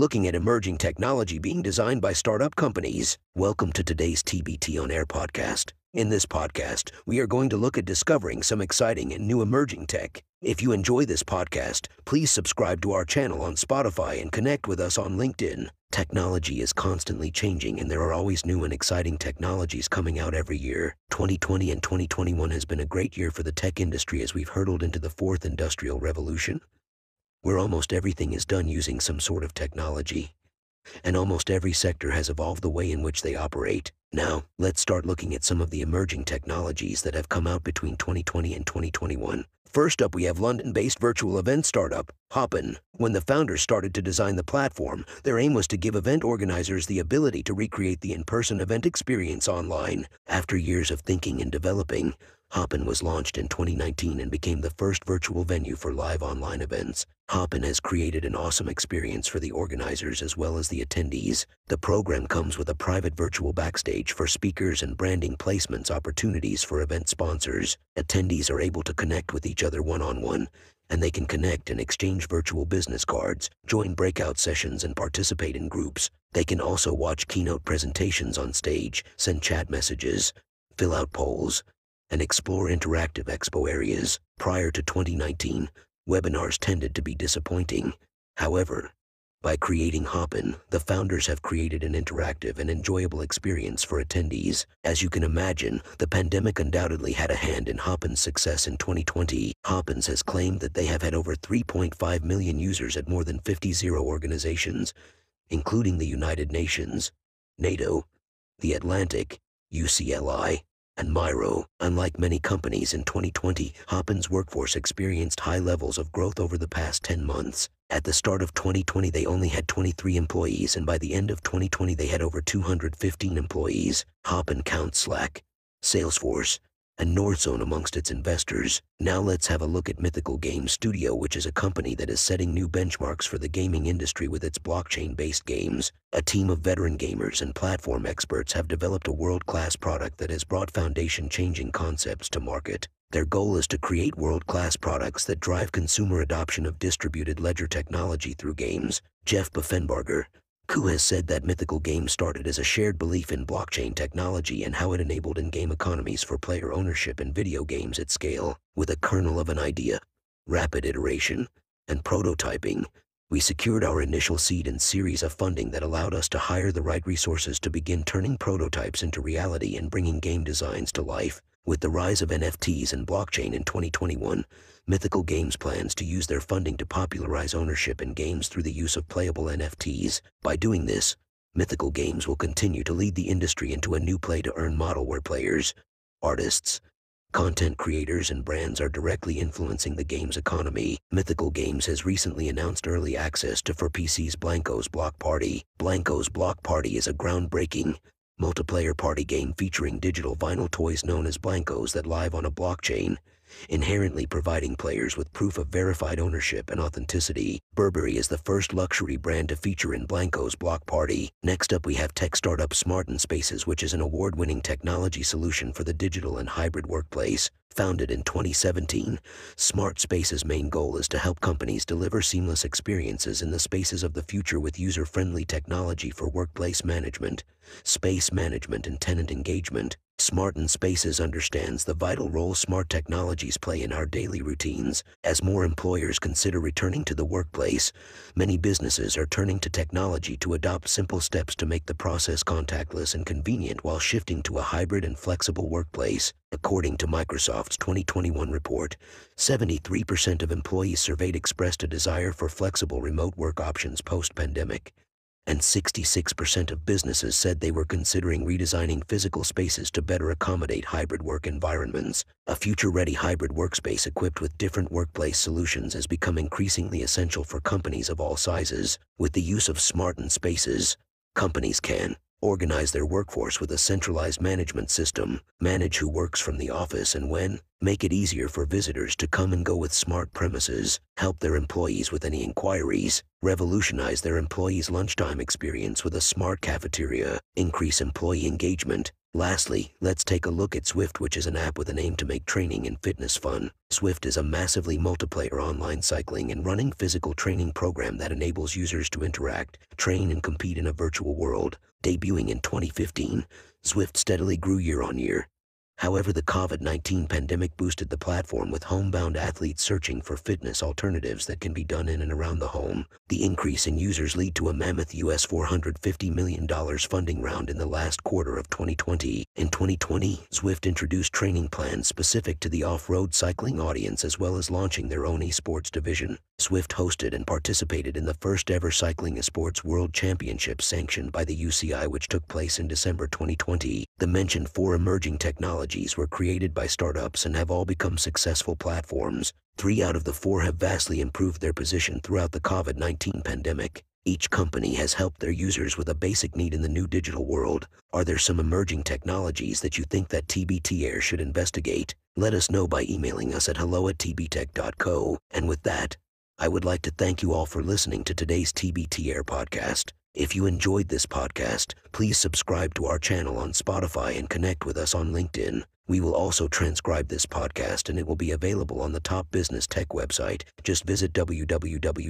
looking at emerging technology being designed by startup companies. Welcome to today's TBT on Air podcast. In this podcast, we are going to look at discovering some exciting and new emerging tech. If you enjoy this podcast, please subscribe to our channel on Spotify and connect with us on LinkedIn. Technology is constantly changing and there are always new and exciting technologies coming out every year. 2020 and 2021 has been a great year for the tech industry as we've hurtled into the fourth industrial revolution, where almost everything is done using some sort of technology and almost every sector has evolved the way in which they operate. Now, let's start looking at some of the emerging technologies that have come out between 2020 and 2021. First up, we have London based virtual event startup, Hopin. When the founders started to design the platform, their aim was to give event organizers the ability to recreate the in person event experience online. After years of thinking and developing, Hopin was launched in 2019 and became the first virtual venue for live online events. Hopin has created an awesome experience for the organizers as well as the attendees. The program comes with a private virtual backstage for speakers and branding placements opportunities for event sponsors. Attendees are able to connect with each other one-on-one, and they can connect and exchange virtual business cards, join breakout sessions and participate in groups. They can also watch keynote presentations on stage, send chat messages, fill out polls, and explore interactive expo areas. Prior to 2019, webinars tended to be disappointing. However, by creating Hopin, the founders have created an interactive and enjoyable experience for attendees. As you can imagine, the pandemic undoubtedly had a hand in Hopin's success in 2020. Hopins has claimed that they have had over 3.5 million users at more than 50 zero organizations, including the United Nations, NATO, the Atlantic, UCLI, and Miro. Unlike many companies in 2020, Hopin's workforce experienced high levels of growth over the past 10 months. At the start of 2020, they only had 23 employees, and by the end of 2020, they had over 215 employees. Hopin counts Slack, Salesforce, and Northzone amongst its investors. Now let's have a look at Mythical Games Studio, which is a company that is setting new benchmarks for the gaming industry with its blockchain-based games. A team of veteran gamers and platform experts have developed a world-class product that has brought foundation-changing concepts to market. Their goal is to create world-class products that drive consumer adoption of distributed ledger technology through games. Jeff Buffenbarger, who has said that Mythical Games started as a shared belief in blockchain technology and how it enabled in-game economies for player ownership in video games at scale. With a kernel of an idea, rapid iteration, and prototyping, we secured our initial seed and series of funding that allowed us to hire the right resources to begin turning prototypes into reality and bringing game designs to life. With the rise of NFTs and blockchain in 2021, Mythical Games plans to use their funding to popularize ownership in games through the use of playable NFTs. By doing this, Mythical Games will continue to lead the industry into a new play-to-earn model where players, artists, content creators and brands are directly influencing the game's economy. Mythical Games has recently announced early access to for PC's Blankos Block Party. Blankos Block Party is a groundbreaking, multiplayer party game featuring digital vinyl toys known as Blankos that live on a blockchain, inherently providing players with proof of verified ownership and authenticity. Burberry is the first luxury brand to feature in Blankos Block Party. Next up, we have tech startup Smart and Spaces, which is an award-winning technology solution for the digital and hybrid workplace. Founded in 2017, Smart Space's main goal is to help companies deliver seamless experiences in the spaces of the future with user-friendly technology for workplace management, space management, and tenant engagement. Smart Spaces understands the vital role smart technologies play in our daily routines. As more employers consider returning to the workplace, many businesses are turning to technology to adopt simple steps to make the process contactless and convenient while shifting to a hybrid and flexible workplace. According to Microsoft's 2021 report, 73% of employees surveyed expressed a desire for flexible remote work options post-pandemic and 66% of businesses said they were considering redesigning physical spaces to better accommodate hybrid work environments. A future-ready hybrid workspace equipped with different workplace solutions has become increasingly essential for companies of all sizes. With the use of smart spaces, companies can organize their workforce with a centralized management system, manage who works from the office and when, make it easier for visitors to come and go with smart premises, help their employees with any inquiries, revolutionize their employees' lunchtime experience with a smart cafeteria, increase employee engagement, Lastly, let's take a look at Zwift, which is an app with an aim to make training and fitness fun. Zwift is a massively multiplayer online cycling and running physical training program that enables users to interact, train, and compete in a virtual world. Debuting in 2015, Zwift steadily grew year on year, However, the COVID 19 pandemic boosted the platform with homebound athletes searching for fitness alternatives that can be done in and around the home. The increase in users lead to a mammoth US $450 million funding round in the last quarter of 2020. In 2020, Zwift introduced training plans specific to the off road cycling audience as well as launching their own esports division. Zwift hosted and participated in the first ever Cycling Esports World Championship sanctioned by the UCI, which took place in December 2020. The mentioned four emerging technologies were created by startups and have all become successful platforms. Three out of the four have vastly improved their position throughout the COVID 19 pandemic. Each company has helped their users with a basic need in the new digital world. Are there some emerging technologies that you think that TBT Air should investigate? Let us know by emailing us at hello at tbtech.co. And with that, I would like to thank you all for listening to today's TBT Air podcast. If you enjoyed this podcast, please subscribe to our channel on Spotify and connect with us on LinkedIn. We will also transcribe this podcast and it will be available on the top business tech website. Just visit www.tbtech.co.